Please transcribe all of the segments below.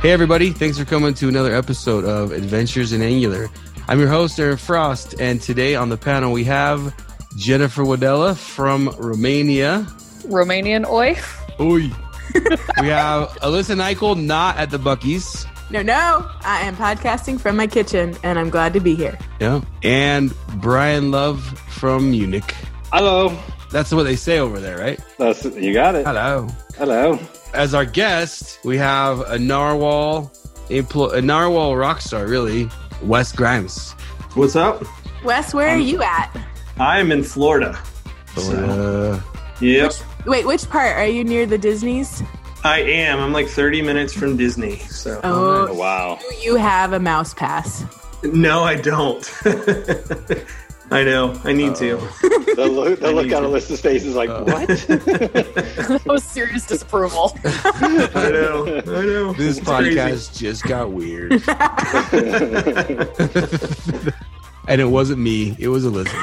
Hey, everybody. Thanks for coming to another episode of Adventures in Angular. I'm your host, Aaron Frost, and today on the panel we have Jennifer Wadella from Romania. Romanian oi. Oi. we have Alyssa Nicoll, not at the Buckies. No, no, I am podcasting from my kitchen, and I'm glad to be here. Yeah. And Brian Love from Munich. Hello. That's what they say over there, right? That's you got it. Hello. Hello. As our guest, we have a Narwhal, empl- a Narwhal rock star, really, Wes Grimes. What's up? Wes, where are you at? I'm in Florida. Uh, Yep. Wait, which part? Are you near the Disney's? I am. I'm like 30 minutes from Disney. So Oh, Oh, wow. do you have a mouse pass? no, I don't. I know. I need to. The look, the look on to. Alyssa's face is like, Uh. what? that was serious disapproval. I know. I know. this It's crazy. podcast just got weird. and it wasn't me, it was Elizabeth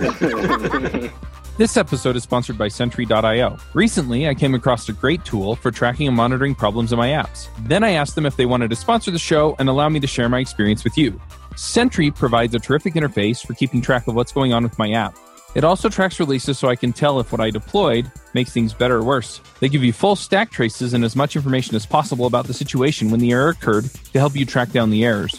this time. This episode is sponsored by Sentry.io. Recently, I came across a great tool for tracking and monitoring problems in my apps. Then I asked them if they wanted to sponsor the show and allow me to share my experience with you. Sentry provides a terrific interface for keeping track of what's going on with my app. It also tracks releases so I can tell if what I deployed makes things better or worse. They give you full stack traces and as much information as possible about the situation when the error occurred to help you track down the errors.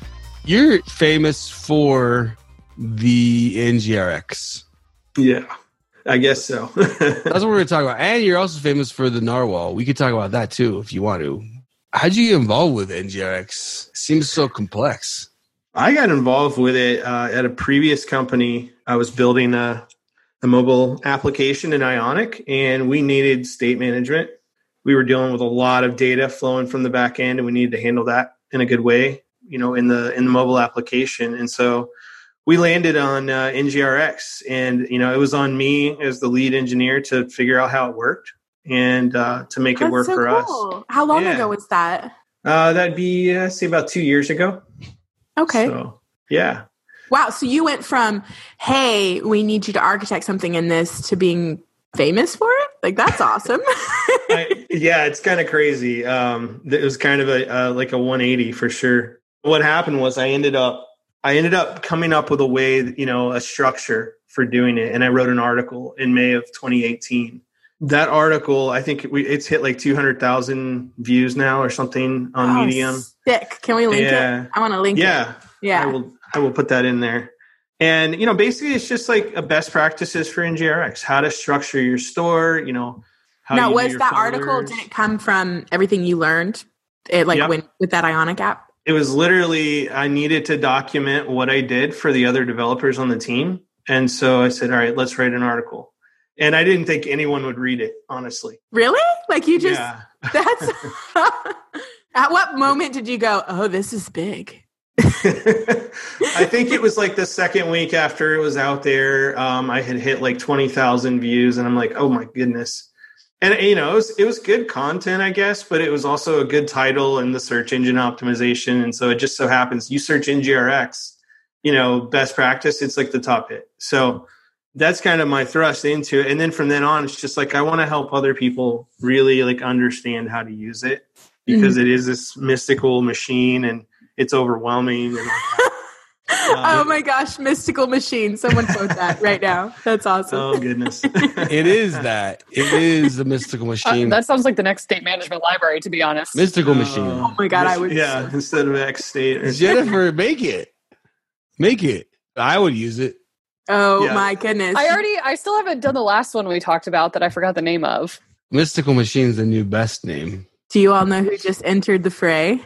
You're famous for the NGRX. Yeah. I guess so. That's what we're going to talk about. And you're also famous for the Narwhal. We could talk about that too if you want to. How'd you get involved with NGRX? Seems so complex. I got involved with it uh, at a previous company. I was building a, a mobile application in Ionic, and we needed state management. We were dealing with a lot of data flowing from the back end, and we needed to handle that in a good way, you know, in the in the mobile application. And so we landed on uh, NGRX, and you know, it was on me as the lead engineer to figure out how it worked and uh, to make it work so for us. How long Yeah. ago was that? Uh, that'd be uh, say about two years ago. Okay. So, yeah. Wow. So you went from, hey, we need you to architect something in this to being famous for it? Like, that's awesome. I, yeah, it's kind of crazy. Um, it was kind of a uh, like a 180 for sure. What happened was I ended up I ended up coming up with a way, you know, a structure for doing it, and I wrote an article in May of 2018. That article, I think we, it's hit like 200,000 views now or something on Oh, Medium. Sick. Can we link Yeah. it? I want to link it. Yeah, Yeah. I will I will put that in there. And you know, basically, it's just like a best practices for NGRX, how to structure your store. You know, how now, was that article, did it come from everything you learned? It, like Yep. when with that Ionic app? It was literally I needed to document what I did for the other developers on the team. And so I said, all right, let's write an article. And I didn't think anyone would read it, honestly. Really? Like you just, yeah. that's, at what moment did you go, oh, this is big? I think it was like the second week after it was out there. Um, I had hit like 20,000 views and I'm like, oh my goodness. And you know, it was, it was good content, I guess, but it was also a good title and the search engine optimization. And so it just so happens you search NGRX, you know, best practice, it's like the top hit. So that's kind of my thrust into it. And then from then on, it's just like I want to help other people really like understand how to use it because mm-hmm. it is this mystical machine and it's overwhelming and. oh my gosh, mystical machine. Someone quote that right now. That's awesome. Oh goodness. It is that. It is the mystical Uh, machine. that sounds like the next state management library, to be honest. mystical machine. Oh my God, I would- Yeah, instead of X state. Or Jennifer, make it. Make it. I would use it. oh yeah. my goodness. I already, I still haven't done the last one we talked about that I forgot the name of. Mystical Machine's the new best name. Do you all know who just entered the fray?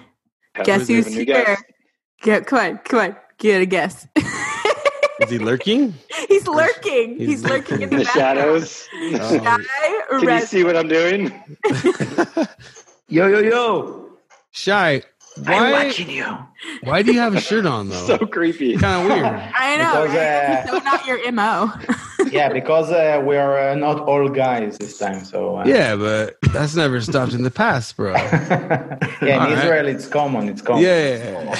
Guess who's a here? guest. Get, come on, come on. Get a guess. Is he lurking? He's lurking. He's, He's lurking in In the, the shadows. Oh. Guy, Can you see what I'm doing? Yo, yo, yo. Shai, I'm why? watching you. Why do you have a shirt on though? so creepy. kind of weird. I know. Because, right? uh, so not your mo. yeah, because uh, we are uh, not all guys this time. So, uh, Yeah, but that's never stopped in the past, bro. yeah, in All right. Israel, it's common. It's common. Yeah.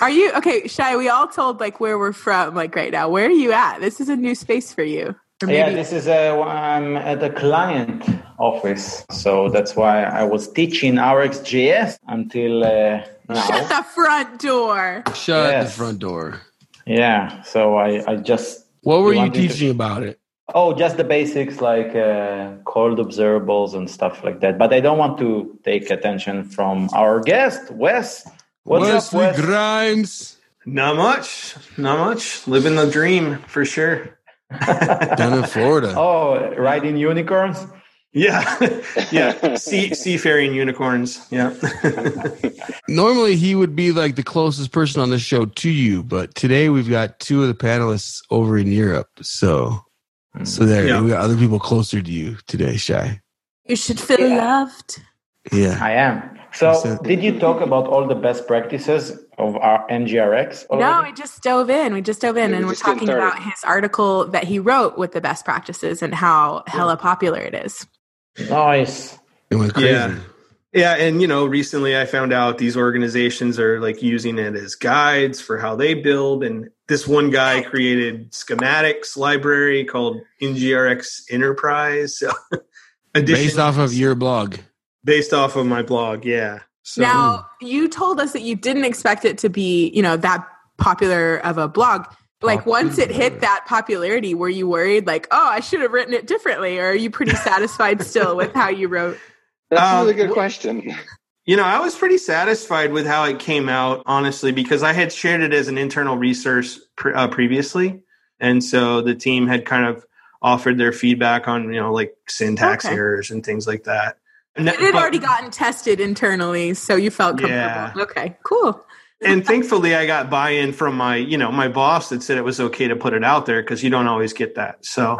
Are you okay, Shai? We all told like where we're from, like right now. Where are you at? This is a new space for you. Or Yeah, this is uh, I'm at the client office, so that's why I was teaching RxJS until uh, Shut the front door. Shut Yes. the front door. Yeah, so I, I just What were You you want me to- teaching about it? oh just the basics like uh, cold observables and stuff like that. But I don't want to take attention from our guest, Wes. What's Wesley up, Wes? Grimes. Not much. Not much. Living the dream for sure. Down in Florida. Oh, riding unicorns. Yeah. yeah. Sea seafaring unicorns. Yeah. Normally he would be like the closest person on the show to you, but today we've got two of the panelists over in Europe. So so there Yeah. we got other people closer to you today, Shai. You should feel Yeah. loved. Yeah. I am. So, So- did you talk about all the best practices of our NGRX? No, we just dove in. We just dove in, Yeah, and we we're just getting talking about his article that he wrote with the best practices and how hella popular it is. nice. It went crazy. Yeah. Yeah, and you know, recently I found out these organizations are like using it as guides for how they build. And this one guy created schematics library called NGRX Enterprise. So, Based off of your blog. Based off of my blog, yeah. So Now, you told us that you didn't expect it to be, you know, that popular of a blog. Like once it hit that popularity, were you worried like, oh, I should have written it differently? Or are you pretty satisfied still with how you wrote? That's a Um, really good question. You know, I was pretty satisfied with how it came out, honestly, because I had shared it as an internal resource pre- uh, previously, and so the team had kind of offered their feedback on, you know, like syntax Okay. errors and things like that. And, It had but- already gotten tested internally, so you felt comfortable. Yeah. Okay, cool. and thankfully, I got buy-in from my, you know, my boss that said it was okay to put it out there because you don't always get that. So,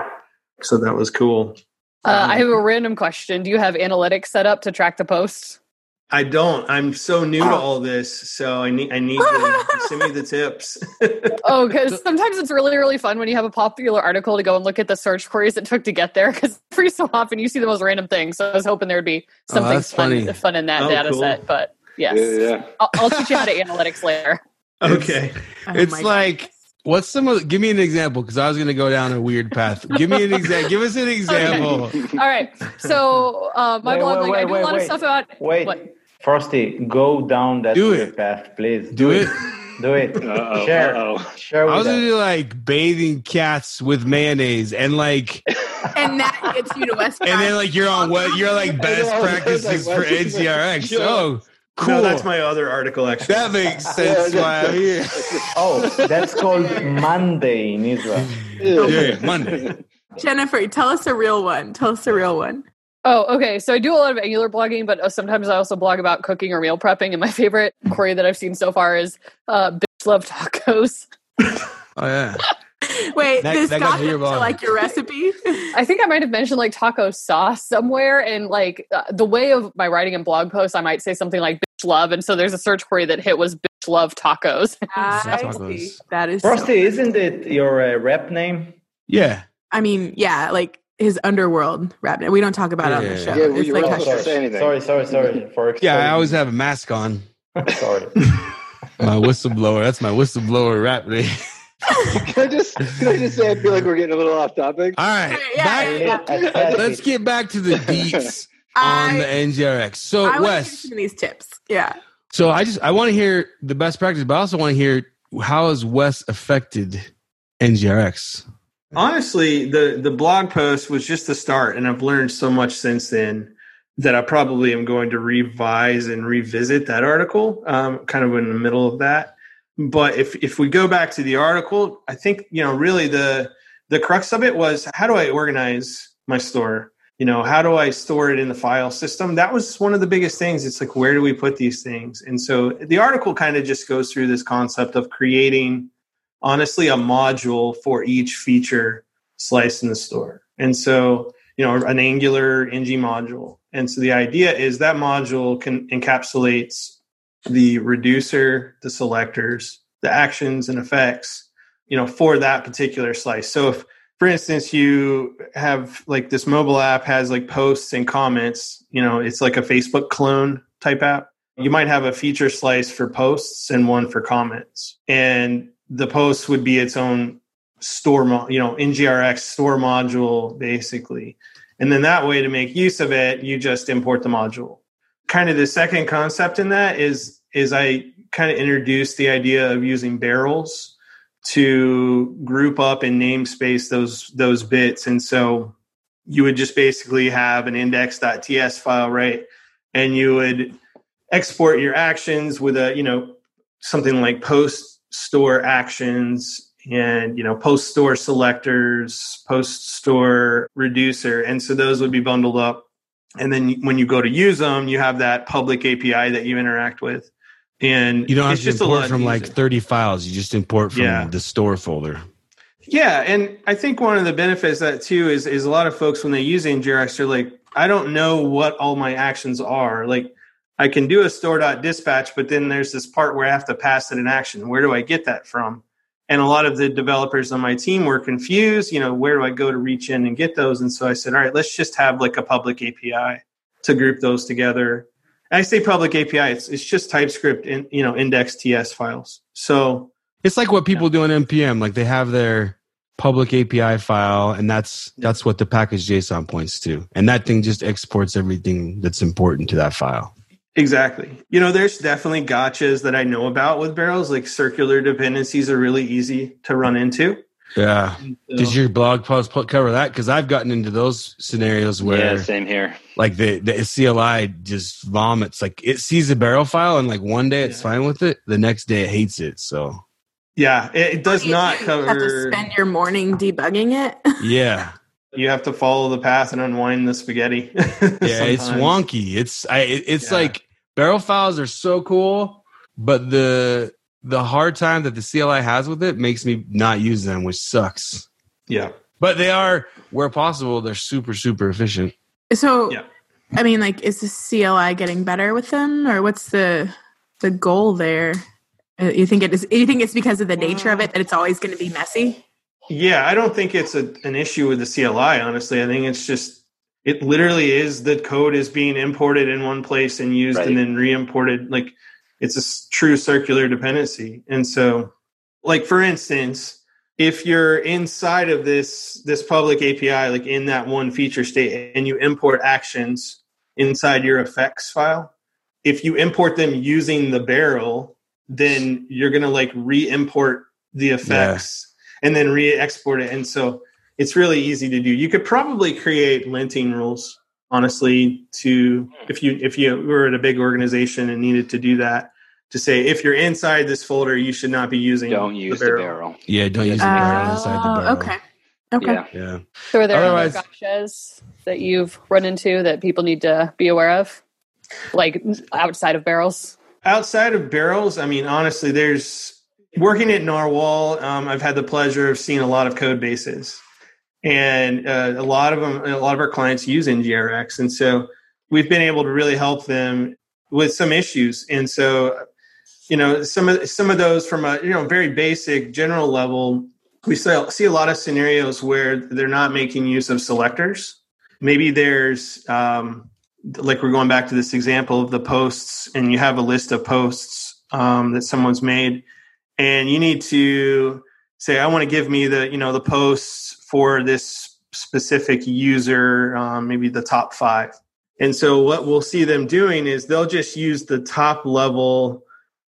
so that was cool. Uh, I have a random question. Do you have analytics set up to track the posts? I don't. I'm so new to all this, so I need I need to send me the tips. Oh, because sometimes it's really, really fun when you have a popular article to go and look at the search queries it took to get there. Because every so often you see the most random things. So I was hoping there would be Oh, something that's fun, funny. fun in that Oh, data cool. set. But yes, Yeah, yeah. I'll, I'll teach you how to analytics later. okay. Oh it's my like what's some of the, give me an example because I was gonna go down a weird path. Give me an example. give us an example. All right. So uh, my Wait, blog, wait, like, I wait, do a lot wait, of stuff about. Wait, What? Frosty, go down that Do it. path, please. Do it. Do it. Uh-oh, Share. uh-oh. Share I was with gonna do like bathing cats with mayonnaise and like and that gets you to West. and then like you're on what you're like best practices like, for what is that? NGRX. Yeah. Oh, cool. No, that's my other article. Actually, that makes sense. Yeah, why I'm here. Oh, that's called Monday in Israel. Yeah, Monday. Jennifer, tell us a real one. Tell us a real one. Oh, okay. So I do a lot of Angular blogging, but uh, sometimes I also blog about cooking or meal prepping. And my favorite query that I've seen so far is uh, bitch love tacos. Oh yeah. Wait, That- this that got got to your into like your recipe. I think I might have mentioned like taco sauce somewhere, and like uh, the way of my writing and blog posts, I might say something like "bitch love," and so there's a search query that hit was "bitch love tacos." I Tacos. see. That is. so- isn't it your uh, rep name? Yeah. I mean, yeah, like his underworld rap. We don't talk about it on Yeah. the show. Yeah, it's you like were a- also- sorry, say anything. sorry, sorry, sorry for Yeah, I always have a mask on. sorry. My whistleblower. That's my whistleblower rap name. can I just can I just say I feel like we're getting a little off topic? All right. Yeah, back- yeah, yeah. let's get back to the deets on the I, NGRX. So I want to hear Wes, some these tips. Yeah. so I just I want to hear the best practice, but I also want to hear how has Wes affected NGRX? Honestly, the the blog post was just the start, and I've learned so much since then that I probably am going to revise and revisit that article. Um, kind of in the middle of that. But if if we go back to the article, I think you know really the the crux of it was how do I organize my store? You know, how do I store it in the file system? That was one of the biggest things. It's like where do we put these things? And so the article kind of just goes through this concept of creating honestly a module for each feature slice in the store. And so, you know, an Angular ng module. And so the idea is that module can encapsulates the reducer, the selectors, the actions and effects, you know, for that particular slice. So if for instance you have like this mobile app has like posts and comments, you know, it's like a Facebook clone type app. You might have a feature slice for posts and one for comments. And the post would be its own store, mo- you know, NGRX store module basically. And then that way to make use of it, you just import the module. Kind of the second concept in that is is I kind of introduced the idea of using barrels to group up and namespace those those bits. And so you would just basically have an index.ts file, right? And you would export your actions with a, you know, something like post store actions and you know post store selectors post store reducer and so those would be bundled up and then when you go to use them you have that public api that you interact with and You don't have to just import from like 30 files. You just import from Yeah. the store folder. Yeah, and I think one of the benefits of that too is is a lot of folks when they use NGRX, they're like, I don't know what all my actions are. Like, I can do a store.dispatch, but then there's this part where I have to pass it an action. Where do I get that from? And a lot of the developers on my team were confused. You know, where do I go to reach in and get those? And so I said, all right, let's just have like a public API to group those together. And I say public API, it's it's just TypeScript in you know index TS files. So It's like what people do in npm. Like they have their public API file, and that's that's what the package JSON points to, and that thing just exports everything that's important to that file. Exactly. You know, there's definitely gotchas that I know about with barrels. Like circular dependencies are really easy to run into. Yeah. So- Did your blog post put- cover that? Because I've gotten into those scenarios where, yeah, same here. like, the, the CLI just vomits. Like, it sees a barrel file, and like one day it's Yeah. fine with it, the next day it hates it. So, yeah, it, it does You not have to cover. spend your morning debugging it. yeah. You have to follow the path and unwind the spaghetti. Yeah, it's wonky. It's I. It's Yeah. like barrel files are so cool, but the the hard time that the CLI has with it makes me not use them, which sucks. Yeah. But they are, where possible, they're super super efficient. So, Yeah. I mean, like, is the CLI getting better with them, or what's the the goal there? Uh, You think it is? You think it's because of the nature of it that it's always going to be messy? Yeah, I don't think it's a, an issue with the CLI, honestly. I think it's just, it literally is the code is being imported in one place and used Right. and then re imported. Like it's a true circular dependency. And so, like, for instance, if you're inside of this this public API, like in that one feature state, and you import actions inside your effects file, if you import them using the barrel, then you're gonna like re-import the effects and then re-export it. And so it's really easy to do. You could probably create linting rules, honestly, to hmm. if you if you were at a big organization and needed to do that, to say if you're inside this folder, you should not be using Don't use the barrel. Yeah, don't use the oh, barrel inside the Oh, barrel. okay. Okay. Yeah. Yeah. So, are there Otherwise- other gotchas that you've run into that people need to be aware of, like outside of barrels? outside of barrels, I mean, honestly, there's working at Narwhal. Um, I've had the pleasure of seeing a lot of code bases, and uh, a lot of them, a lot of our clients use NGRX, and so we've been able to really help them with some issues. And so, you know, some of some of those from a you know very basic general level, we see a lot of scenarios where they're not making use of selectors. Maybe there's um, like we're going back to this example of the posts and you have a list of posts um, that someone's made and you need to say i want to give me the you know the posts for this specific user um, maybe the top five. And so what we'll see them doing is they'll just use the top level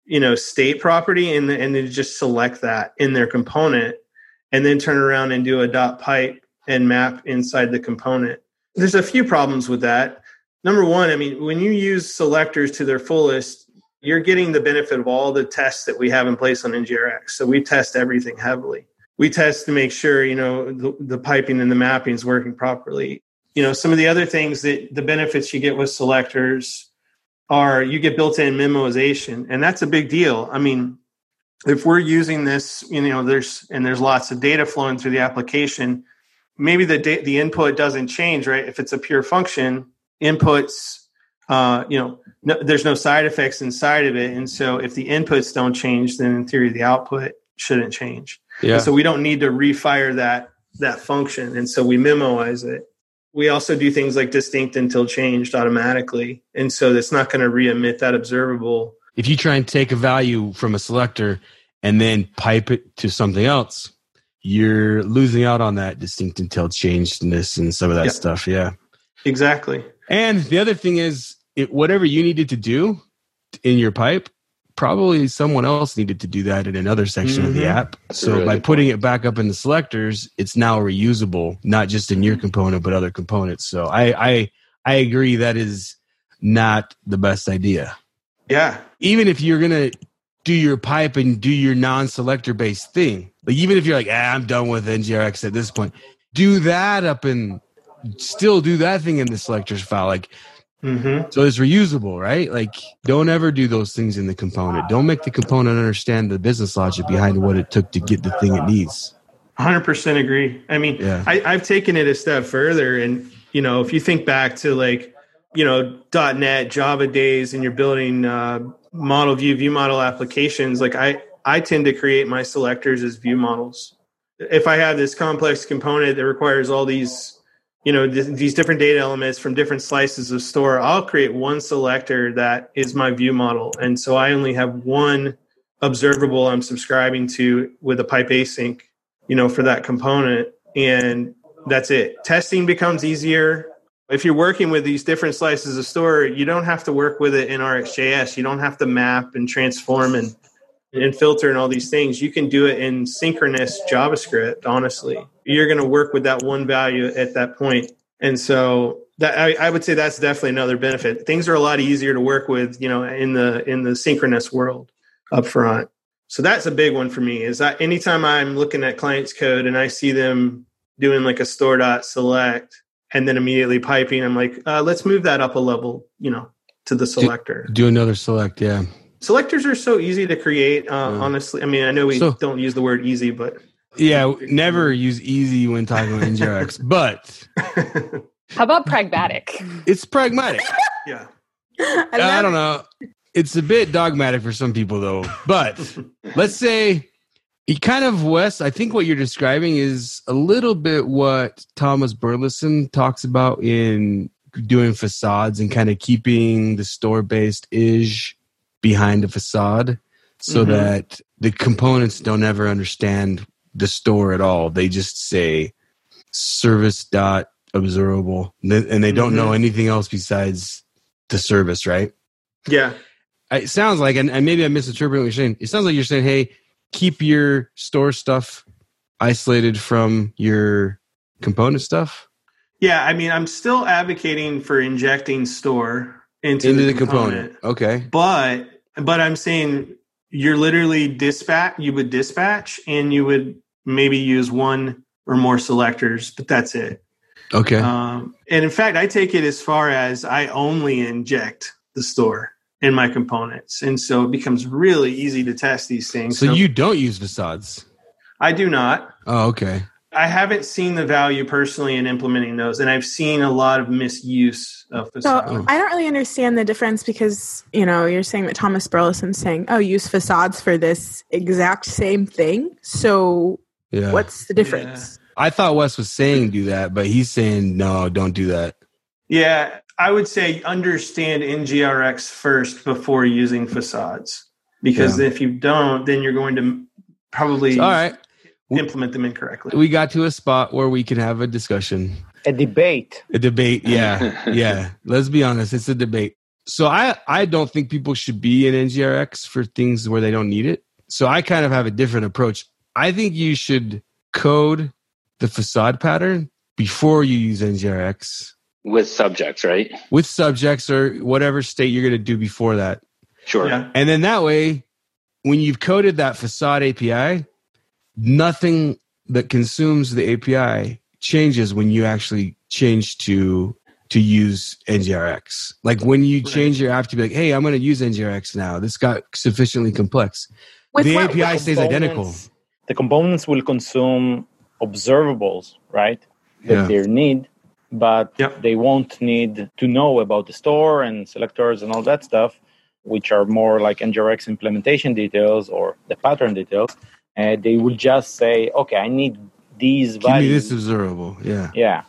you know state property and, and then just select that in their component and then turn around and do a dot pipe and map inside the component. There's a few problems with that. Number one, I mean, when you use selectors to their fullest, you're getting the benefit of all the tests that we have in place on NGRX. So we test everything heavily. We test to make sure, you know, the, the piping and the mapping is working properly. You know, some of the other things that the benefits you get with selectors are you get built in memoization, and that's a big deal. I mean, if we're using this, you know, there's and there's lots of data flowing through the application. Maybe the da- the input doesn't change, right? If it's a pure function, inputs, uh, you know, no, there's no side effects inside of it, and so if the inputs don't change, then in theory the output shouldn't change. Yeah. And so we don't need to refire that that function, and so we memoize it. We also do things like distinct until changed automatically, and so it's not going to re-emit that observable. if you try and take a value from a selector and then pipe it to something else, you're losing out on that distinct until changedness and some of that Yeah. stuff. Yeah. Exactly. And the other thing is, it, whatever you needed to do in your pipe, probably someone else needed to do that in another section of the Mhm. app. So really by putting it back up in the selectors, it's now reusable, not just in your component, but other components. So I, I, I agree that is not the best idea. Yeah. Even if you're gonna do your pipe and do your non-selector based thing, like even if you're like, ah, I'm done with NGRX at this point, do that up in, still do that thing in the selectors file. Like hmm so it's reusable, right? Like, don't ever do those things in the component. Don't make the component understand the business logic behind what it took to get the thing it needs. 100% agree. I mean, Yeah. I, I've taken it a step further. And, you know, if you think back to like, you know, .NET, Java days, and you're building uh, model view, view model applications, like I, I tend to create my selectors as view models. If I have this complex component that requires all these, you know, th- these different data elements from different slices of store, I'll create one selector that is my view model. And so I only have one observable I'm subscribing to with a pipe async you know, for that component. And that's it. Testing becomes easier. If you're working with these different slices of store, you don't have to work with it in RxJS. You don't have to map and transform and, and filter and all these things. You can do it in synchronous JavaScript, honestly. You're going to work with that one value at that point. And so that I, I would say that's definitely another benefit. Things are a lot easier to work with, you know, in the in the synchronous world up front. So that's a big one for me. Is that anytime I'm looking at clients code and I see them doing like a store dot select and then immediately piping, I'm like, uh, let's move that up a level, you know, to the selector. Do another select, yeah. Selectors are so easy to create. Uh, Yeah. Honestly, I mean, I know we So- don't use the word easy, but Yeah, never use easy when talking about NGRX, but How about pragmatic? it's pragmatic. yeah, I, I don't know. It's a bit dogmatic for some people, though. But let's say you kind of Wes. I think what you're describing is a little bit what Thomas Burleson talks about in doing facades and kind of keeping the store-based ish behind a facade, so Mhm. that the components don't ever understand the store at all. They just say service dot observable, and they- don't know anything else besides the service, right? yeah, it sounds like, and, and maybe I'm misinterpreting what you're saying. It sounds like you're saying, hey, keep your store stuff isolated from your component stuff yeah. I mean, I'm still advocating for injecting store into, into the, the component. Okay. but but i'm saying you're literally dispatch you would dispatch and you would maybe use one or more selectors but that's it Okay. um, and in fact i take it as far as i only inject the store in my components and so it becomes really easy to test these things so you don't use facades. i do not Oh, okay. I haven't seen the value personally in implementing those and i've seen a lot of misuse of So I don't really understand the difference because you know you're saying that Thomas Burleson's saying, "Oh, use facades for this exact same thing." So Yeah. what's the difference? I thought Wes was saying do that, but he's saying no, don't do that. Yeah, I would say understand NGRX first before using facades. Because if you don't, then you're going to probably All right. Implement them incorrectly. We got to a spot where we can have a discussion. A debate. A debate, yeah, yeah. Let's be honest, it's a debate. So I I don't think people should be in NGRX for things where they don't need it. So I kind of have a different approach. I think you should code the facade pattern before you use NGRX with subjects, right? with subjects or whatever state you're going to do before that. Sure. Yeah. And then that way, when you've coded that facade API, nothing that consumes the API changes when you actually change to to use NGRX. Like when you Right. change your app to be like, hey, I'm going to use NGRX now. This got sufficiently complex. With the what- API stays identical. The components will consume observables, right? That Yeah. they need, but Yep. they won't need to know about the store and selectors and all that stuff, which are more like NGRX implementation details or the pattern details. And they will just say, okay, I need these Give me this observable. Yeah. yeah.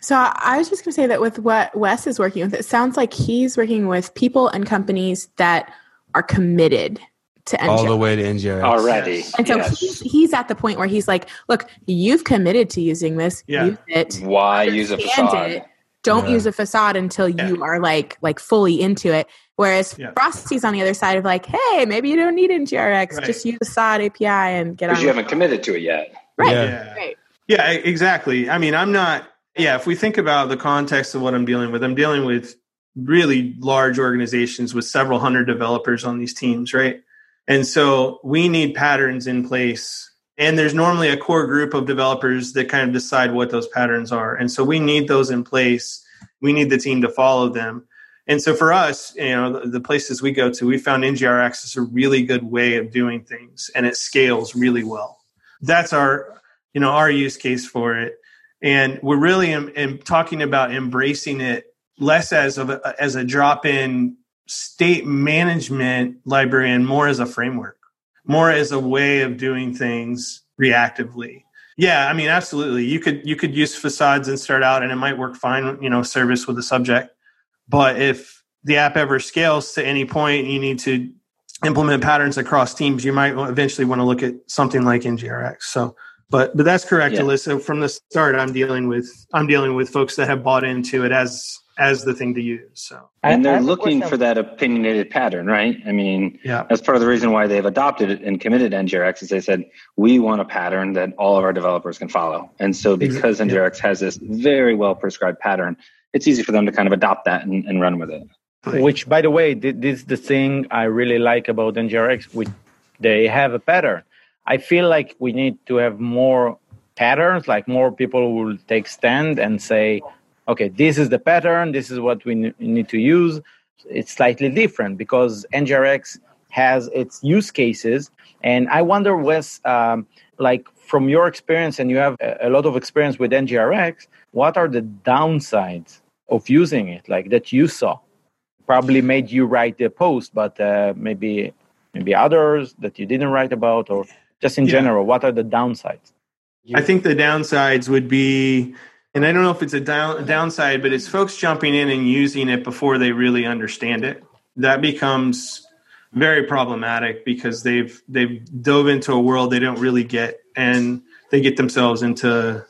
So I was just going to say that with what Wes is working with, it sounds like he's working with people and companies that are committed to NGRX. All the way to NGRX. Already. And so yes. he's, he's at the point where he's like, look, you've committed to using this. Yeah. Use it. Why use a understand facade? it. Don't Yeah. use a facade until you are like like fully into it. Whereas Yeah. Frosty's on the other side of like, hey, maybe you don't need NGRX. Right. Just use the facade API and get on. Because you haven't committed to it yet. Right. Yeah. Yeah. Right. Yeah, exactly. I mean, I'm not. Yeah, if we think about the context of what I'm dealing with, I'm dealing with really large organizations with several hundred developers on these teams, right? And so we need patterns in place. And there's normally a core group of developers that kind of decide what those patterns are. And so we need those in place. We need the team to follow them. And so for us, you know, the, the places we go to, we found NGRX is a really good way of doing things and it scales really well. That's our, you know, our use case for it. And we're really in, in talking about embracing it less as of a, as a drop-in state management library and more as a framework, more as a way of doing things reactively. Yeah, I mean, absolutely. You could you could use facades and start out, and it might work fine. You know, service with the subject. But if the app ever scales to any point, you need to implement patterns across teams. You might eventually want to look at something like NGRX. So, but but that's correct, Yeah. Alyssa. From the start, I'm dealing with I'm dealing with folks that have bought into it as as the thing to use. So And they're looking for that opinionated pattern, right? I mean, yeah, that's part of the reason why they've adopted it and committed NGRX is they said we want a pattern that all of our developers can follow. And so because Exa- yeah. NGRX has this very well prescribed pattern, it's easy for them to kind of adopt that and, and run with it. Which, by the way, this is the thing I really like about NGRX. Which they have a pattern. I feel like we need to have more patterns. Like more people will take stand and say, "Okay, this is the pattern. This is what we need to use." It's slightly different because NGRX has its use cases, and I wonder, Wes, um, like from your experience, and you have a, lot of experience with NGRX. What are the downsides of using it, like that you saw? probably made you write the post, but uh, maybe maybe others that you didn't write about, or just in Yeah. general, what are the downsides? I think the downsides would be, and I don't know if it's a down, downside, but it's folks jumping in and using it before they really understand it. That becomes very problematic because they've they've dove into a world they don't really get, and they get themselves into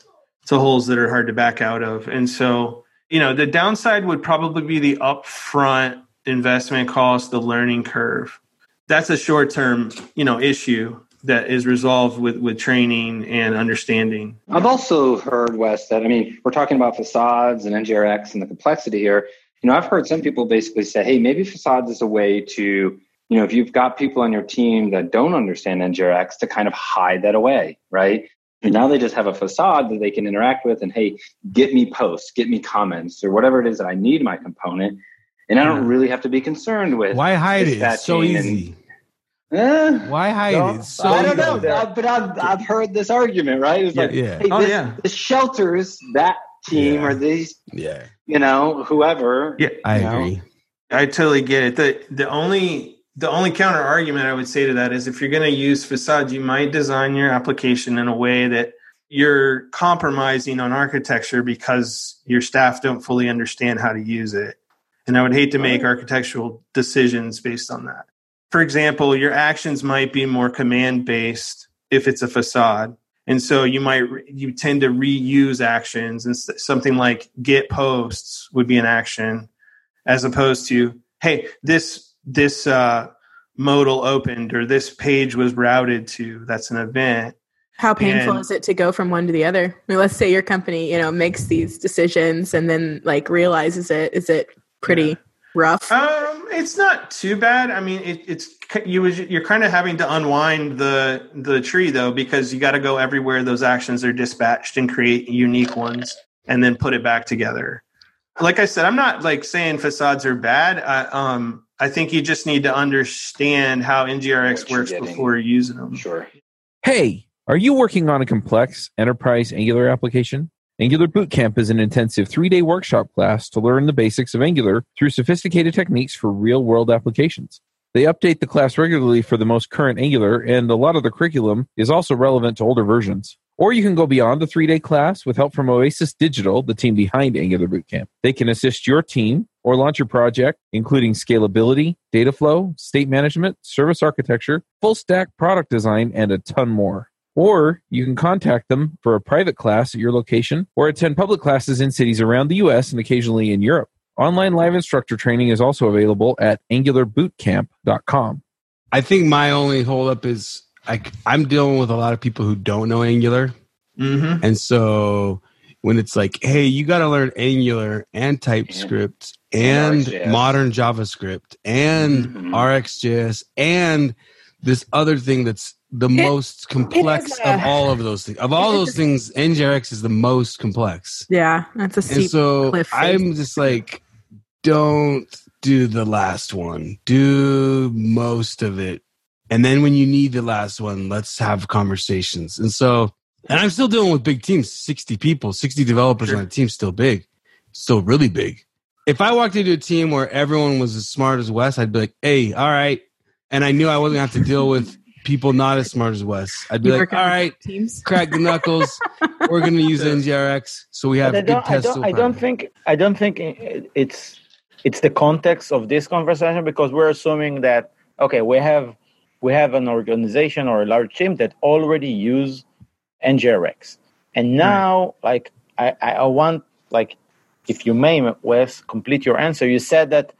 to holes that are hard to back out of. And so, you know, the downside would probably be the upfront investment cost, the learning curve. That's a short term, you know, issue that is resolved with with training and understanding. I've also heard, Wes, that I mean, we're talking about facades and NGRX and the complexity here. You know, I've heard some people basically say, hey, maybe facades is a way to, you know, if you've got people on your team that don't understand NGRX, to kind of hide that away, right? And now they just have a facade that they can interact with and, hey, get me posts, get me comments, or whatever it is that I need my component. And I don't really have to be concerned with. Why hide it? It's so dispatching and- easy. Eh, Why hide No, it? So I don't know, uh, but I've I've heard this argument, right? It's Yeah, like, yeah. hey, Oh, this, yeah. this shelters that team Yeah. or these, Yeah, you know, whoever. Yeah, I You know? agree. I totally get it. The the only the only counter argument I would say to that is if you're going to use facade, you might design your application in a way that you're compromising on architecture because your staff don't fully understand how to use it. And I would hate to make architectural decisions based on that. For example, your actions might be more command based if it's a facade. And so you might you tend to reuse actions and something like get posts would be an action as opposed to hey this this uh, modal opened or this page was routed to that's an event How painful And- is it to go from one to the other? I mean, let's say your company, you know, makes these decisions and then like realizes it. Is it pretty rough? um it's not too bad i mean it, it's you was you're kind of having to unwind the the tree though because you got to go everywhere those actions are dispatched and create unique ones and then put it back together like i said i'm not like saying facades are bad I, um I think you just need to understand how NGRX works getting. before using them. Sure. Hey, are you working on a complex enterprise Angular application? Angular Bootcamp is an intensive three day workshop class to learn the basics of Angular through sophisticated techniques for real world applications. They update the class regularly for the most current Angular, and a lot of the curriculum is also relevant to older versions. Or you can go beyond the three day class with help from Oasis Digital, the team behind Angular Bootcamp. They can assist your team or launch your project, including scalability, data flow, state management, service architecture, full stack product design, and a ton more. Or you can contact them for a private class at your location or attend public classes in cities around the US and occasionally in Europe. Online live instructor training is also available at angularbootcamp.com. I think my only holdup is I, I'm dealing with a lot of people who don't know Angular. Mm-hmm. And so when it's like, hey, you got to learn Angular and TypeScript and, And RxJS. modern JavaScript and Mhm. RxJS and this other thing that's the most complex is of uh, all of those things. Of all those things, NGRX is the most complex. Yeah, that's a And steep so cliff. I'm just like, don't do the last one. Do most of it. And then when you need the last one, let's have conversations. And so, and I'm still dealing with big teams, 60 people, 60 developers Sure. on a team, still big, still really big. If I walked into a team where everyone was as smart as Wes, I'd be like, hey, all right. And I knew I wasn't going to have to deal with people not as smart as Wes. I'd be You like, work all on right, teams. crack the knuckles. We're going to use NGRX. So we have But I good don't, I tests. don't, I don't think I don't think it's it's the context of this conversation because we're assuming that okay we have we have an organization or a large team that already use NGRX and now like I, I I want like if you may Wes complete your answer you said that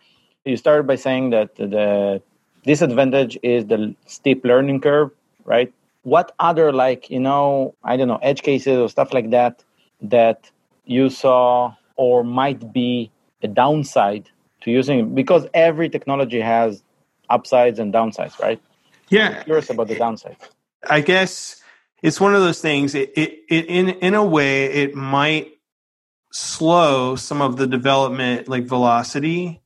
you started by saying that the disadvantage is the steep learning curve right what other like you know I don't know edge cases or stuff like that that you saw or might be a downside to using because every technology has upsides and downsides right Yeah. curious about the downsides I guess it's one of those things. It, it, it in in a way, it might slow some of the development like velocity,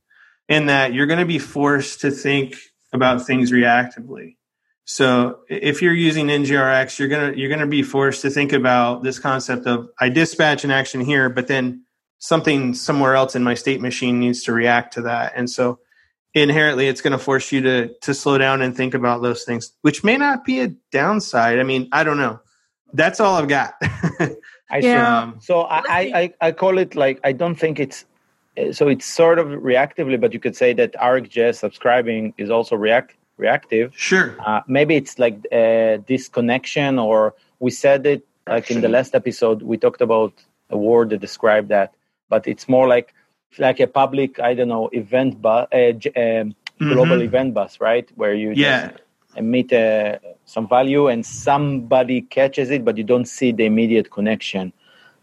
in that you're going to be forced to think about things reactively. So if you're using NGRX, you're gonna you're gonna be forced to think about this concept of I dispatch an action here, but then something somewhere else in my state machine needs to react to that, and so inherently it's going to force you to to slow down and think about those things which may not be a downside i mean i don't know that's all i've got I Yeah. see. So I, I, I, I call it like I don't think it's so it's sort of reactively, but you could say that RxJS subscribing is also react reactive. sure Uh, maybe it's like uh, disconnection, or we said it like in the last episode. We talked about a word that described that, but it's more like like a public, I don't know, event bus, uh, um, global Mhm. event bus, right? Where you yeah just emit uh, some value and somebody catches it, but you don't see the immediate connection.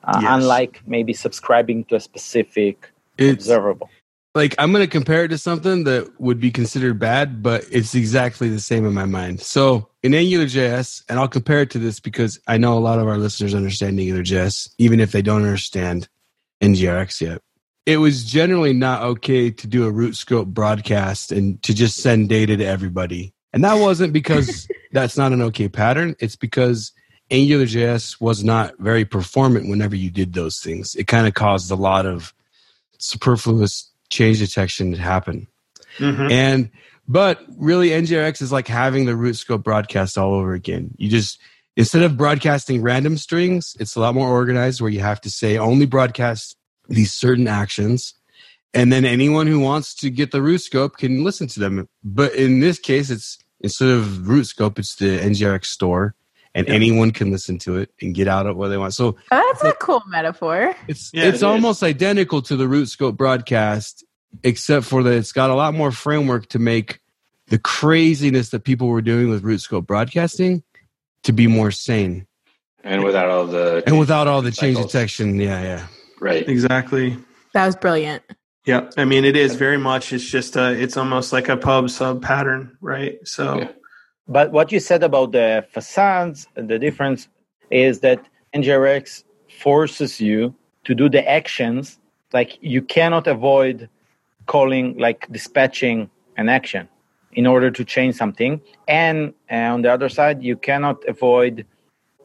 Uh, Yes. Unlike maybe subscribing to a specific It's observable. like I'm going to compare it to something that would be considered bad, but it's exactly the same in my mind. So in AngularJS, and I'll compare it to this because I know a lot of our listeners understand AngularJS, even if they don't understand NGRX yet. It was generally not okay to do a root scope broadcast and to just send data to everybody. And that wasn't because that's not an okay pattern. It's because AngularJS was not very performant whenever you did those things. It kind of caused a lot of superfluous change detection to happen. Mhm. And but really NGRX is like having the root scope broadcast all over again. You just instead of broadcasting random strings, it's a lot more organized where you have to say only broadcast these certain actions. And then anyone who wants to get the root scope can listen to them. But in this case, it's instead of root scope, it's the NGRX store, and Yeah. anyone can listen to it and get out of what they want. So oh, That's a cool metaphor. it's Yeah, it's is. almost identical to the root scope broadcast, except for that it's got a lot more framework to make the craziness that people were doing with root scope broadcasting to be more sane and without all the and without all the change Cycles. detection. Yeah, yeah. right. exactly That was brilliant. yeah i mean it is very much it's just a it's almost like a pub sub pattern right so Yeah. But what you said about the facades, the difference is that NGRX forces you to do the actions. Like you cannot avoid calling, like dispatching an action in order to change something. And uh, on the other side, you cannot avoid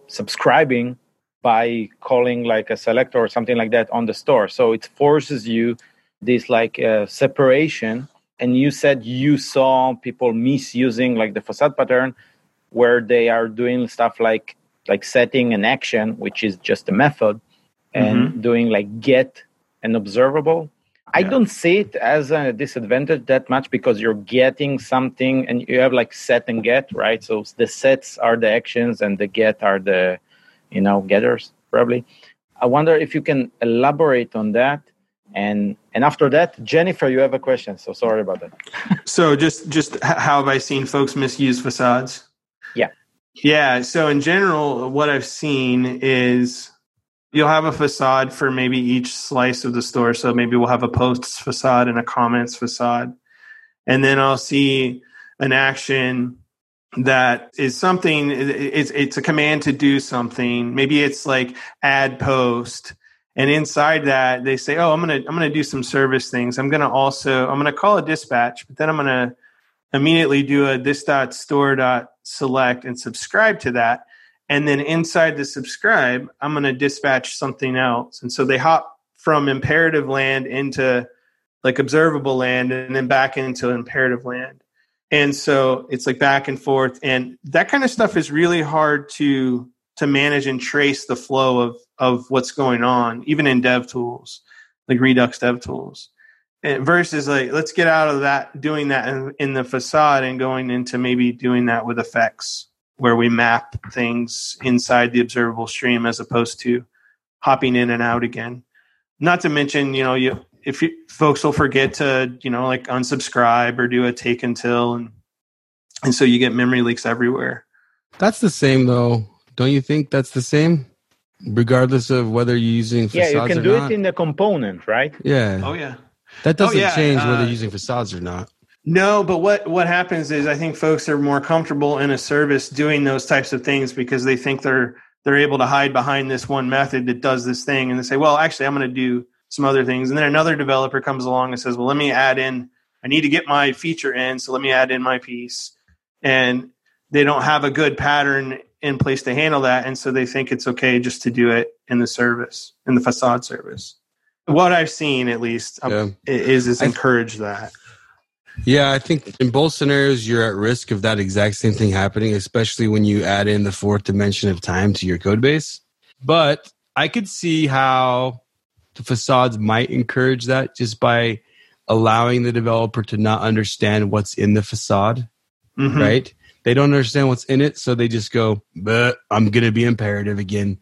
subscribing by calling like a selector or something like that on the store. So it forces you this like uh, separation. And you said you saw people misusing like the facade pattern where they are doing stuff like like setting an action, which is just a method, and mm-hmm. doing like get an observable. I don't see it as a disadvantage that much because you're getting something and you have like set and get, right? So the sets are the actions and the get are the, you know, getters probably. I wonder if you can elaborate on that. And and after that, Jennifer, you have a question. So sorry about that. so just just how have I seen folks misuse facades? Yeah. Yeah. So in general, what I've seen is you'll have a facade for maybe each slice of the store. So maybe we'll have a posts facade and a comments facade. And then I'll see an action that is something it's it's a command to do something. Maybe it's like add post. And inside that they say, "Oh, I'm going to I'm going to do some service things. I'm going to also I'm going to call a dispatch, but then I'm going to immediately do a this dot store dot select and subscribe to that. And then inside the subscribe i'm going to dispatch something else. And so they hop from imperative land into like observable land and then back into imperative land. And so it's like back and forth. And that kind of stuff is really hard to to manage and trace the flow of of what's going on even in dev tools like redux dev tools and versus like let's get out of that doing that in, in the facade and going into maybe doing that with effects where we map things inside the observable stream as opposed to hopping in and out again. Not to mention, you know, you if you, folks will forget to, you know, like unsubscribe or do a take until, and and so you get memory leaks everywhere. That's the same though, don't you think? That's the same, regardless of whether you're using yeah, you can do not? it in the component, right? Yeah. Oh yeah. That doesn't oh, yeah. change whether uh, you're using facades or not. No, but what what happens is I think folks are more comfortable in a service doing those types of things because they think they're they're able to hide behind this one method that does this thing and they say, "Well, actually I'm going to do some other things." And then another developer comes along and says, "Well, let me add in I need to get my feature in, so let me add in my piece." And they don't have a good pattern in place to handle that and so they think it's okay just to do it in the service, in the facade service. What I've seen at least um, yeah. is is encourage that. Yeah, I think in both scenarios, you're at risk of that exact same thing happening, especially when you add in the fourth dimension of time to your code base. But I could see how the facades might encourage that just by allowing the developer to not understand what's in the facade, mm-hmm. right? They don't understand what's in it, so they just go, "But I'm going to be imperative again."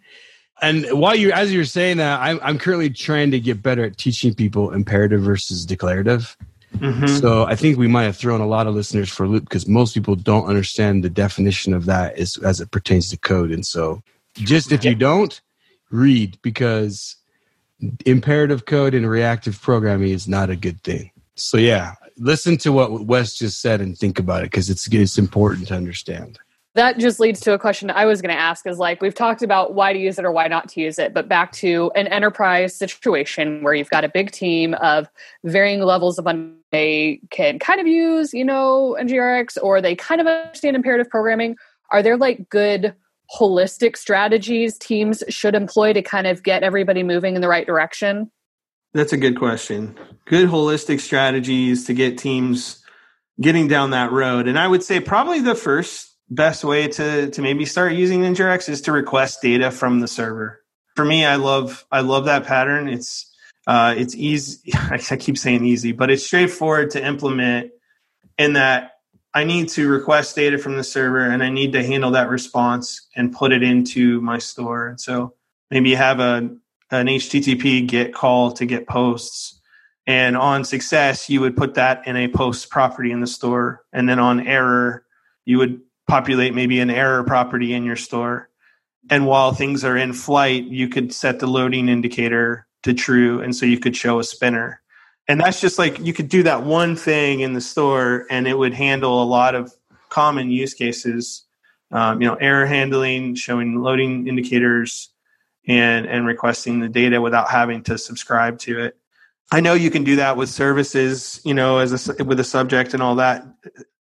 And while you, as you're saying that, I'm, I'm currently trying to get better at teaching people imperative versus declarative. Mm-hmm. So I think we might have thrown a lot of listeners for a loop because most people don't understand the definition of that as, as it pertains to code. And so just if you don't, read because imperative code and reactive programming is not a good thing. So yeah, listen to what Wes just said and think about it because it's it's important to understand that just leads to a question I was going to ask is like we've talked about why to use it or why not to use it, but back to an enterprise situation where you've got a big team of varying levels of they can kind of use, you know, NGRX or they kind of understand imperative programming. Are there like good holistic strategies teams should employ to kind of get everybody moving in the right direction? That's a good question. Good holistic strategies to get teams getting down that road. And I would say probably the first best way to to maybe start using NGRX is to request data from the server. For me, I love I love that pattern. It's uh, it's easy. I keep saying easy, but it's straightforward to implement. In that, I need to request data from the server, and I need to handle that response and put it into my store. And so maybe you have a an HTTP GET call to get posts. And on success, you would put that in a post property in the store. And then on error, you would populate maybe an error property in your store. And while things are in flight, you could set the loading indicator to true. And so you could show a spinner. And that's just like you could do that one thing in the store and it would handle a lot of common use cases. Um, you know, error handling, showing loading indicators, and and requesting the data without having to subscribe to it. I know you can do that with services, you know, as a, with a subject and all that,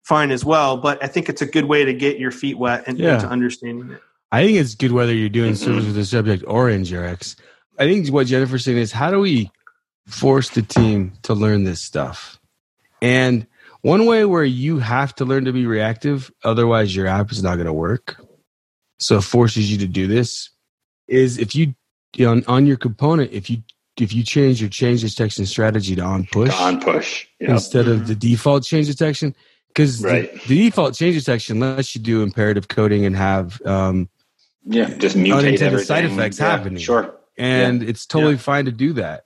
fine as well. But I think it's a good way to get your feet wet and Yeah. into understanding it. I think it's good whether you're doing service with the subject or in NGRX. I think what Jennifer's saying is how do we force the team to learn this stuff? And one way where you have to learn to be reactive, otherwise your app is not going to work. So it forces you to do this is if you, you know, on, on your component, if you if you change your change detection strategy to on push On push. Yep. instead of the default change detection, because Right. the, the default change detection lets you do imperative coding and have um, Yeah, just mutate Unintended everything. side effects Yeah, happening. Sure. and it's totally fine to do that.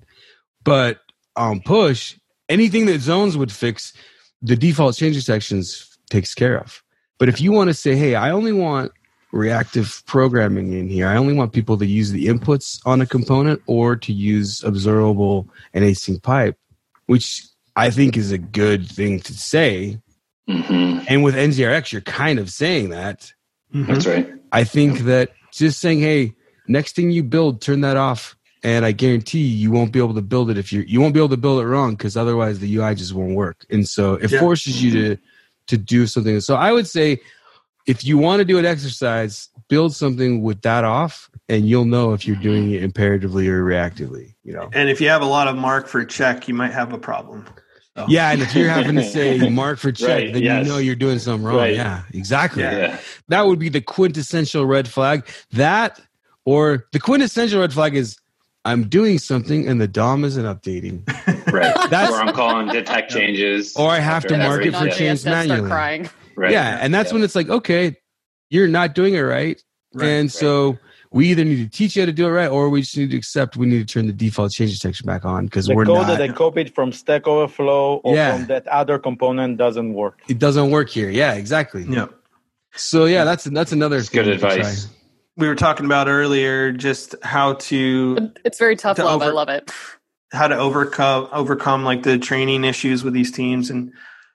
But on push, anything that zones would fix, the default change detections takes care of. But if you want to say, hey, I only want reactive programming in here, I only want people to use the inputs on a component or to use observable and async pipe, which I think is a good thing to say. hmm And with NGRX, you're kind of saying that. That's right. I think that just saying, "Hey, next thing you build, turn that off," and I guarantee you won't be able to build it if you you won't be able to build it wrong because otherwise the UI just won't work. And so it Yeah. forces you to to do something. So I would say, if you want to do an exercise, build something with that off, and you'll know if you're doing it imperatively or reactively. You know. And if you have a lot of mark for check, you might have a problem. So, Yeah, and if you're having to say mark for check, Right, then yes. you know you're doing something wrong. Right. Yeah, exactly. Yeah. Yeah. that would be the quintessential red flag. That or the quintessential red flag is I'm doing something and the DOM isn't updating, Right. That's- or I'm calling detect changes. or I have to mark it for change yet, then start manually. crying. Right. Yeah, and that's when it's like, okay, you're not doing it right, Right, and so we either need to teach you how to do it right, or we just need to accept we need to turn the default change detection back on because we're the code not. that I copied from Stack Overflow or Yeah. from that other component doesn't work. it doesn't work here. Yeah, exactly. yeah. So yeah, that's that's another It's good thing we can advice. We were talking about earlier just how to It's very tough To love. I love it. how to overcome overcome like the training issues with these teams and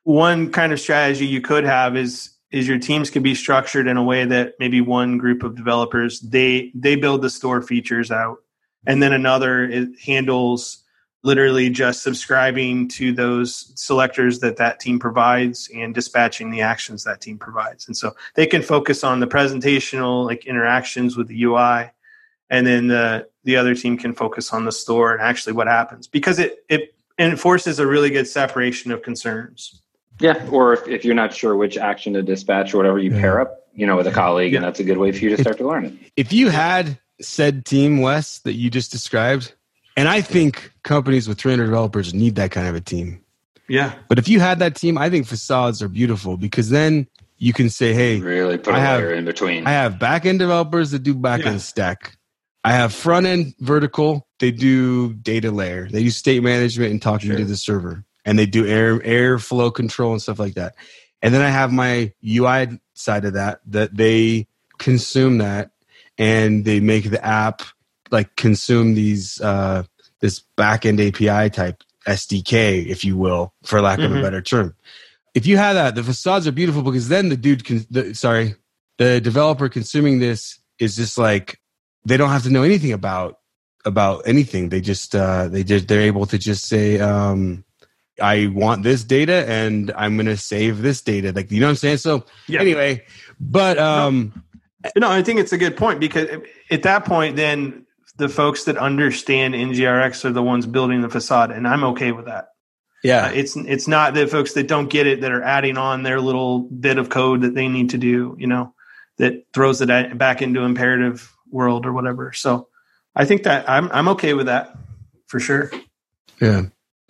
one kind of strategy you could have is is your teams can be structured in a way that maybe one group of developers they they build the store features out and then another handles literally just subscribing to those selectors that that team provides and dispatching the actions that team provides and so they can focus on the presentational like interactions with the ui and then the the other team can focus on the store and actually what happens because it it enforces a really good separation of concerns. Yeah. Or if, if you're not sure which action to dispatch or whatever, you Yeah. pair up, you know, with a colleague, and that's a good way for you to start to learn it. if you had said team Wes that you just described, and I think companies with 300 developers need that kind of a team. Yeah, But if you had that team, I think facades are beautiful because then you can say, "Hey, Really put a I have- layer in between. I have back end developers that do back end Yeah. stack. I have front end vertical. They do data layer. They do state management and talking Sure. to the server, and they do air airflow control and stuff like that. And then I have my UI side of that that they consume that and they make the app like consume these uh, this backend API type SDK, if you will, for lack of a Mhm. better term. If you have that, the facades are beautiful because then the dude can. The, sorry, the developer consuming this is just like they don't have to know anything about about anything. They just uh, they just they're able to just say, um, "I want this data, and I'm going to save this data." Like you know what I'm saying. So yeah. anyway, but um, No, I think it's a good point because at that point, then the folks that understand NGRX are the ones building the facade, and I'm okay with that. yeah, Uh, it's it's not the folks that don't get it that are adding on their little bit of code that they need to do, you know, that throws it back into imperative world or whatever. So I think that I'm I'm okay with that for sure. Yeah.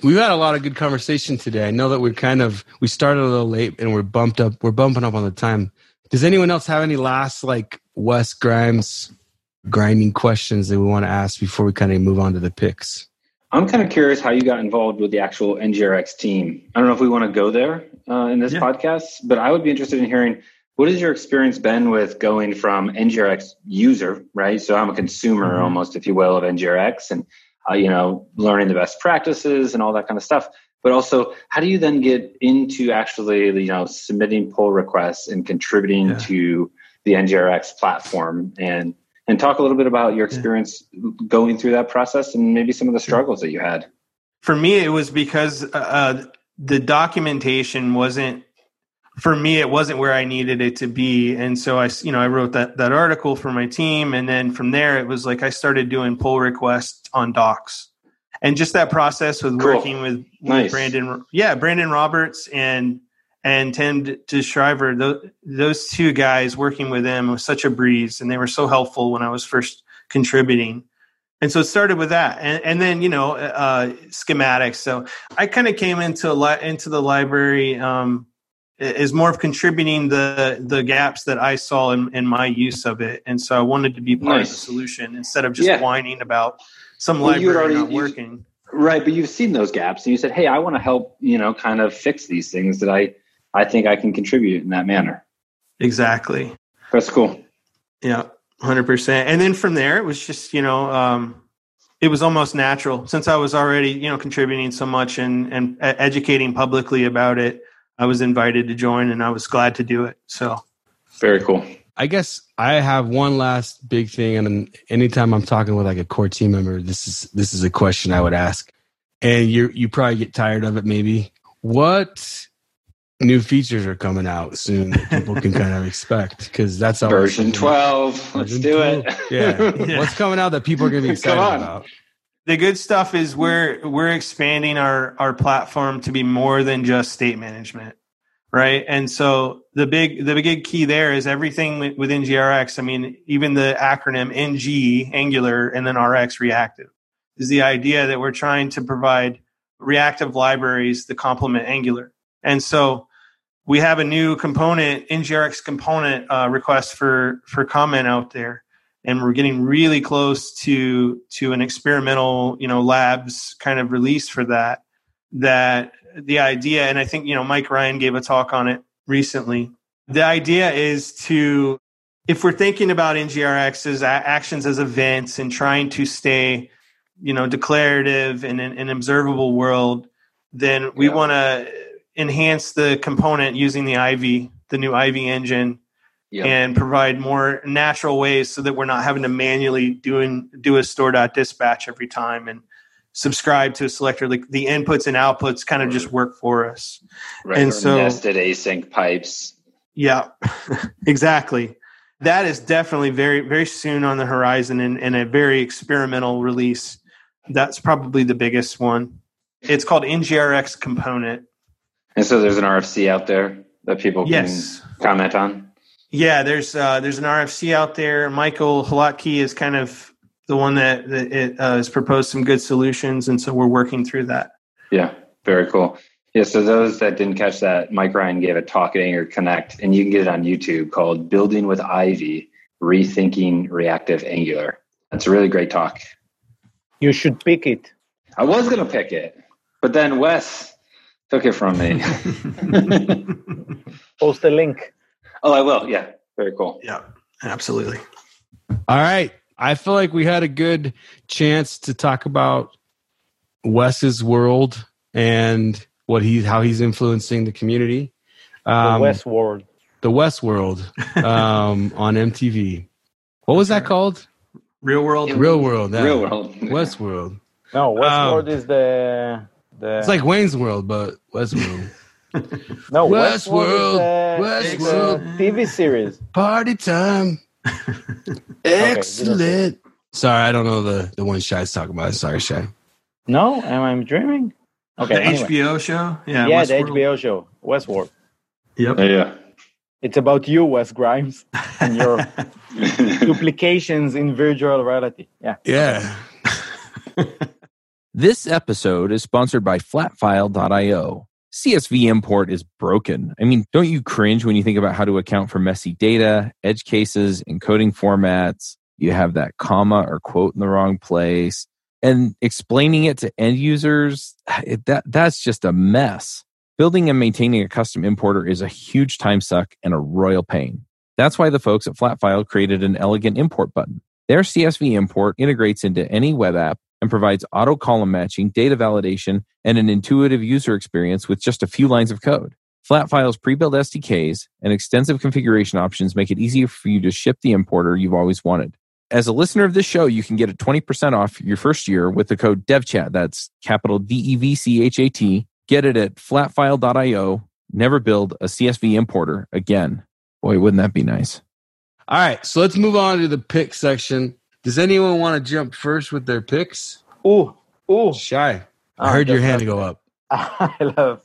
We've had a lot of good conversation today. I know that we're kind of we started a little late and we're bumped up we're bumping up on the time. Does anyone else have any last like Wes Grimes grinding questions that we want to ask before we kind of move on to the picks? I'm kind of curious how you got involved with the actual NGRX team. I don't know if we want to go there uh, in this Yeah. podcast, but I would be interested in hearing what has your experience been with going from NGRX user, right? So I'm a consumer Mhm. almost, if you will, of NGRX and, uh, you know, learning the best practices and all that kind of stuff. But also, how do you then get into actually, you know, submitting pull requests and contributing Yeah. to the NGRX platform and and talk a little bit about your experience going through that process and maybe some of the struggles that you had. for me, it was because uh, the documentation wasn't for me it wasn't where i needed it to be. And so i you know i wrote that that article for my team. And then from there it was like i started doing pull requests on docs. And just that process with Cool. working with, with Nice. brandon yeah brandon roberts and and tim to shriver those, those two guys working with them was such a breeze and they were so helpful when i was first contributing. And so it started with that. And, and then you know uh, schematics. So i kind of came into li- into the library um, is more of contributing the the gaps that I saw in, in my use of it, and so I wanted to be part of the solution instead of just Yeah. whining about some Well, library already- not working. Right, but you've seen those gaps, and you said, "Hey, I want to help. You know, kind of fix these things that I I think I can contribute in that manner." Exactly. That's cool. Yeah, hundred percent. And then from there, it was just you know, um, it was almost natural since I was already you know contributing so much and and educating publicly about it. I was invited to join, and I was glad to do it. So Very cool. I guess I have one last big thing, and anytime I'm talking with like a core team member, this is this is a question I would ask, and you you probably get tired of it. Maybe what new features are coming out soon that people can kind of expect? Because that's always Version something- twelve. Let's Version do 12. it. Yeah. Yeah. what's coming out that people are going to be Come excited on. about? The good stuff is we're we're expanding our our platform to be more than just state management right? And so the big the big key there is everything wi- within grx i mean even the acronym ng angular and then rx reactive is the idea that we're trying to provide reactive libraries that complement angular. And so we have a new component ngrx component uh, request for for comment out there and we're getting really close to to an experimental you know labs kind of release for that that the idea and i think you know mike ryan gave a talk on it recently the idea is to if we're thinking about ngrx as actions as events and trying to stay you know declarative in an, an observable world then we Yeah. want to enhance the component using the ivy the new ivy engine Yeah. and provide more natural ways so that we're not having to manually doing do a store dot dispatch every time and subscribe to a selector like the inputs and outputs kind of just work for us right. and or so- nested async pipes. yeah exactly that is definitely very very soon on the horizon and, and a very experimental release that's probably the biggest one it's called ngrx component And so there's an RFC out there that people can comment on. Yeah, there's uh, there's an RFC out there. Michael Hladky is kind of the one that, that it, uh, has proposed some good solutions, and so we're working through that. Yeah, very cool. Yeah, so those that didn't catch that, Mike Ryan gave a talk at AngularConnect, and you can get it on YouTube called Building with Ivy Rethinking Reactive Angular. That's a really great talk. You should pick it. I was going to pick it, but then Wes took it from me. Post a link. Oh, I will. Yeah, very cool. Yeah, absolutely. All right. I feel like we had a good chance to talk about Wes's world and what he's how he's influencing the community. The Um, West World. the West World um, on MTV. What was that called? Real world. Real World. yeah. Real world. West World. No, West um, World is the the. It's like Wayne's World, but West World. no West West World. World, Is the, West World. TV series. Party time. Excellent. Sorry, I don't know the, the one Shai's talking about. Sorry, Shai. No, am I dreaming? Okay. the anyway. HBO show. Yeah, Yeah, the HBO show Westworld. Yep. Yeah. It's about you, Wes Grimes, and your duplications in virtual reality. Yeah. Yeah. This episode is sponsored by flatfile.io. CSV import is broken. I mean, don't you cringe when you think about how to account for messy data, edge cases, encoding formats? You have that comma or quote in the wrong place. And explaining it to end users, that, that's just a mess. Building and maintaining a custom importer is a huge time suck and a royal pain. That's why the folks at Flatfile created an elegant import button. Their CSV import integrates into any web app and provides auto column matching, data validation, and an intuitive user experience with just a few lines of code. Flatfile's pre-built SDKs and extensive configuration options make it easier for you to ship the importer you've always wanted. As a listener of this show, you can get a 20% off your first year with the code DEVCHAT. That's capital D E V C H A T. Get it at flatfile.io. Never build a CSV importer again. Boy, wouldn't that be nice? All right, so let's move on to the pick section. Does anyone want to jump first with their picks? Ooh, ooh. Shai. I Oh, heard your hand go up. I love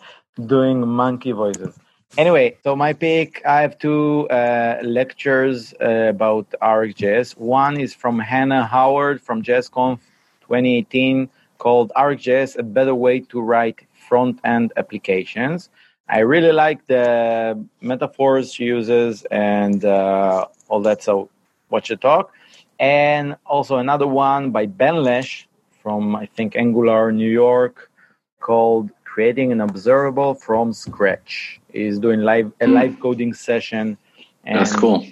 doing monkey voices. Anyway, so my pick, I have two uh, lectures uh, about RxJS. One is from Hannah Howard from JSConf 2018 called RxJS, a better way to write front end applications. I really like the metaphors she uses and uh, all that. So watch the talk. And also another one by Ben Lesh from, I think, Angular, New York called creating an observable from scratch. He's doing live a hmm. live coding session. And That's cool.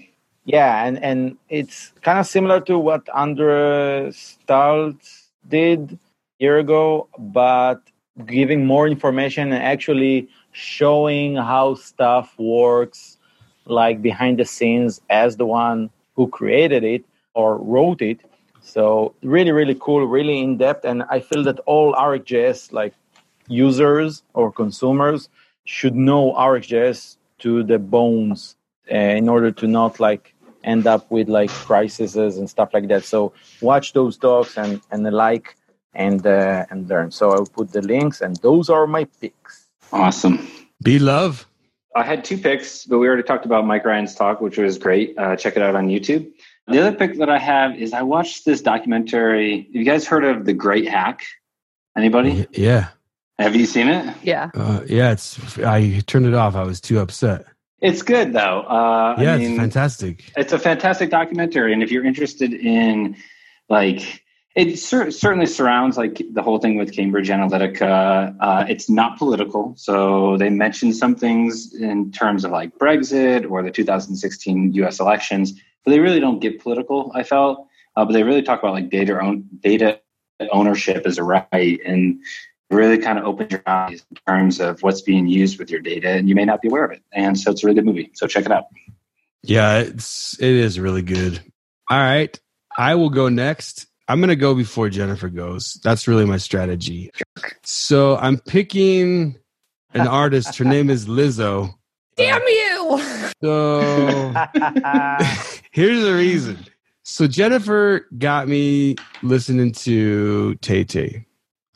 yeah and and it's kind of similar to what andre Staltz did year ago but giving more information and actually showing how stuff works like behind the scenes as the one who created it or wrote it so really really cool really in depth and i feel that all rxjs like users or consumers should know RxJS to the bones uh, in order to not like end up with like crises and stuff like that. So watch those talks and and the like and uh, and learn. So I'll put the links and those are my picks. Awesome. Be love. I had two picks, but we already talked about Mike Ryan's talk, which was great. Uh, check it out on YouTube. The other pick that I have is I watched this documentary. Have you guys heard of The Great Hack? Anybody? Yeah. Have you seen it? Yeah. Uh, yeah, it's. I turned it off. I was too upset. It's good though. Uh, Yeah, I it's mean, fantastic. it's a fantastic documentary and if you're interested in like it cer- certainly surrounds like the whole thing with cambridge analytica uh, it's not political so they mention some things in terms of like brexit or the 2016 us elections but they really don't get political i felt uh, but they really talk about like data own data ownership as a right and really kind of opens your eyes in terms of what's being used with your data and you may not be aware of it and so it's a really good movie so check it out Yeah, it's it is really good. All right, I will go next. I'm gonna go before Jennifer goes. That's really my strategy. So I'm picking an artist. Her name is Lizzo. Damn you! So here's the reason. So Jennifer got me listening to Tay Tay.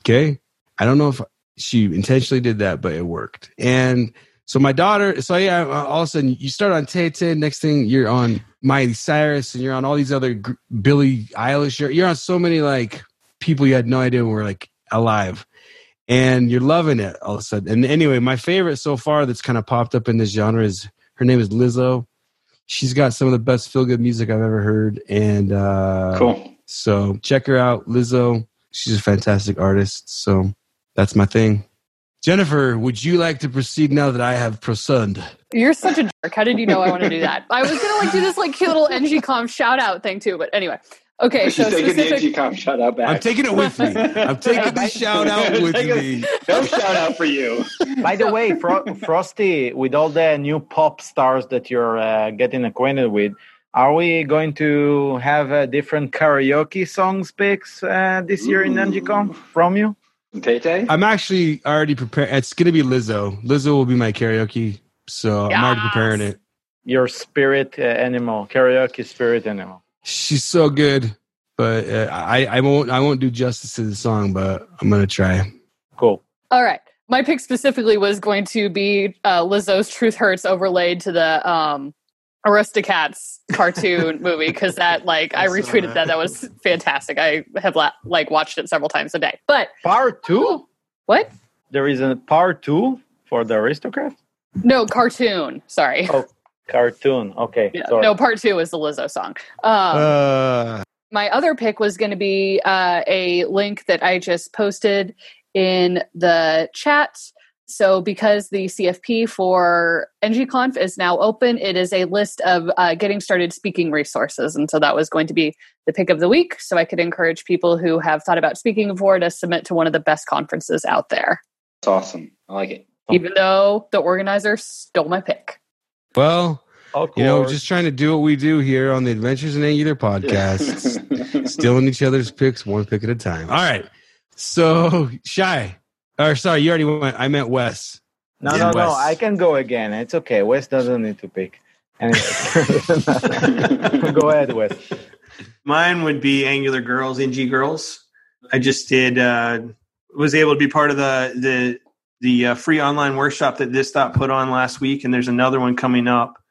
Okay. I don't know if she intentionally did that, but it worked. And so my daughter, so yeah, all of a sudden you start on Tay Tay. Next thing you're on Miley Cyrus and you're on all these other gr- Billie Eilish. You're, you're on so many like people you had no idea were like alive and you're loving it all of a sudden. And anyway, my favorite so far that's kind of popped up in this genre is her name is Lizzo. She's got some of the best feel good music I've ever heard. And uh, cool so check her out, Lizzo. She's a fantastic artist. So that's my thing. Jennifer, would you like to proceed now that I have prosund? You're such a jerk. How did you know I want to do that? I was gonna like do this like cute little ngconf shout out thing too, but anyway. Okay, so She's taking the specific. NG shout out back. I'm taking it with me. I'm taking the shout out with me. No shout out for you. By the way, Fro- Frosty, with all the new pop stars that you're uh, getting acquainted with, are we going to have uh, different karaoke songs picks uh, this year in ngconf from you? Tay Tay? I'm actually already prepared. It's going to be Lizzo. Lizzo will be my karaoke. So I'm already preparing it. Your spirit uh, animal, karaoke spirit animal. She's so good, but uh, I, I won't I won't do justice to the song, but I'm gonna try. Cool. All right. My pick specifically was going to be uh, Lizzo's Truth Hurts overlaid to the um, Aristocats cartoon movie because that, like, I I retweeted that. that. That was fantastic. I have la- like watched it several times a day. But Part two? what? There is a part two for the aristocrat? No, cartoon. Sorry. Oh, cartoon. Okay. Yeah, sorry. no, part two is the Lizzo song. Um, Uh, my other pick was going to be uh, a link that I just posted in the chat. So, because the CFP for ngconf is now open, it is a list of uh, getting started speaking resources. And so that was going to be the pick of the week. So, I could encourage people who have thought about speaking before to submit to one of the best conferences out there, That's awesome. I like it. even though the organizer stole my pick. Well, You know, just trying to do what we do here on the Adventures in Angular podcast, stealing each other's picks one pick at a time. All right. So, Shai, or sorry, you already went. I meant Wes. no, Yeah, no, no. I can go again. It's okay. Wes doesn't need to pick. Anyway. go ahead, Wes. Mine would be Angular Girls, NG Girls. I just did uh, was able to be part of the the the uh, free online workshop that this dot put on last week, and there's another one coming up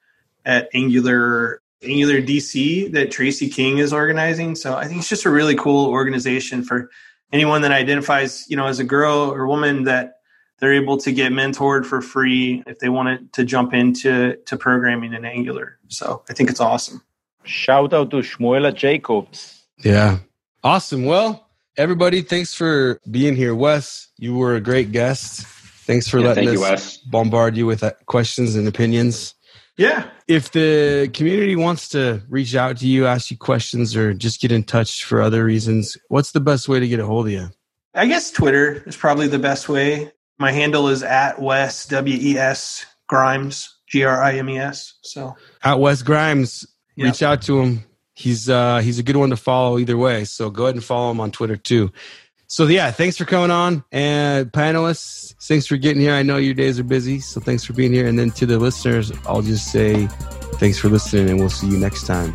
at Angular Angular DC that Tracy King is organizing. So I think it's just a really cool organization for anyone that identifies, you know, as a girl or woman that they're able to get mentored for free if they wanted to jump into to programming in Angular. So I think it's awesome. Shout out to Shmuela Jacobs. Yeah. Awesome. Well, everybody, thanks for being here. Wes, you were a great guest. Thanks for Yeah, letting thank you, us Wes. bombard you with uh, questions and opinions. Yeah, If the community wants to reach out to you, ask you questions, or just get in touch for other reasons, what's the best way to get a hold of you? I guess Twitter is probably the best way. My handle is at Wes W E S Grimes G R I M E S. So At Wes Grimes, Yeah. reach out to him. He's uh he's a good one to follow either way. So go ahead and follow him on Twitter too. So yeah, thanks for coming on. And panelists, thanks for getting here. I know your days are busy, so thanks for being here. And then to the listeners, I'll just say thanks for listening and we'll see you next time.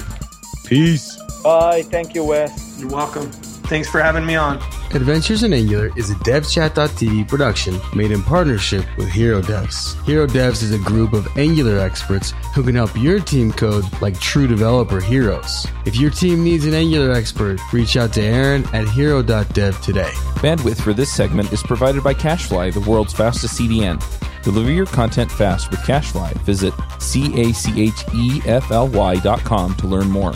Peace. Bye. Thank you, Wes. you're welcome. Thanks for having me on. Adventures in Angular is a DevChat.tv production made in partnership with Hero Devs. Hero Devs is a group of Angular experts who can help your team code like true developer heroes. If your team needs an Angular expert, reach out to Aaron at hero.dev today. Bandwidth for this segment is provided by CacheFly, the world's fastest CDN. Deliver your content fast with CacheFly. Visit C A C H E F L Y dot com to learn more.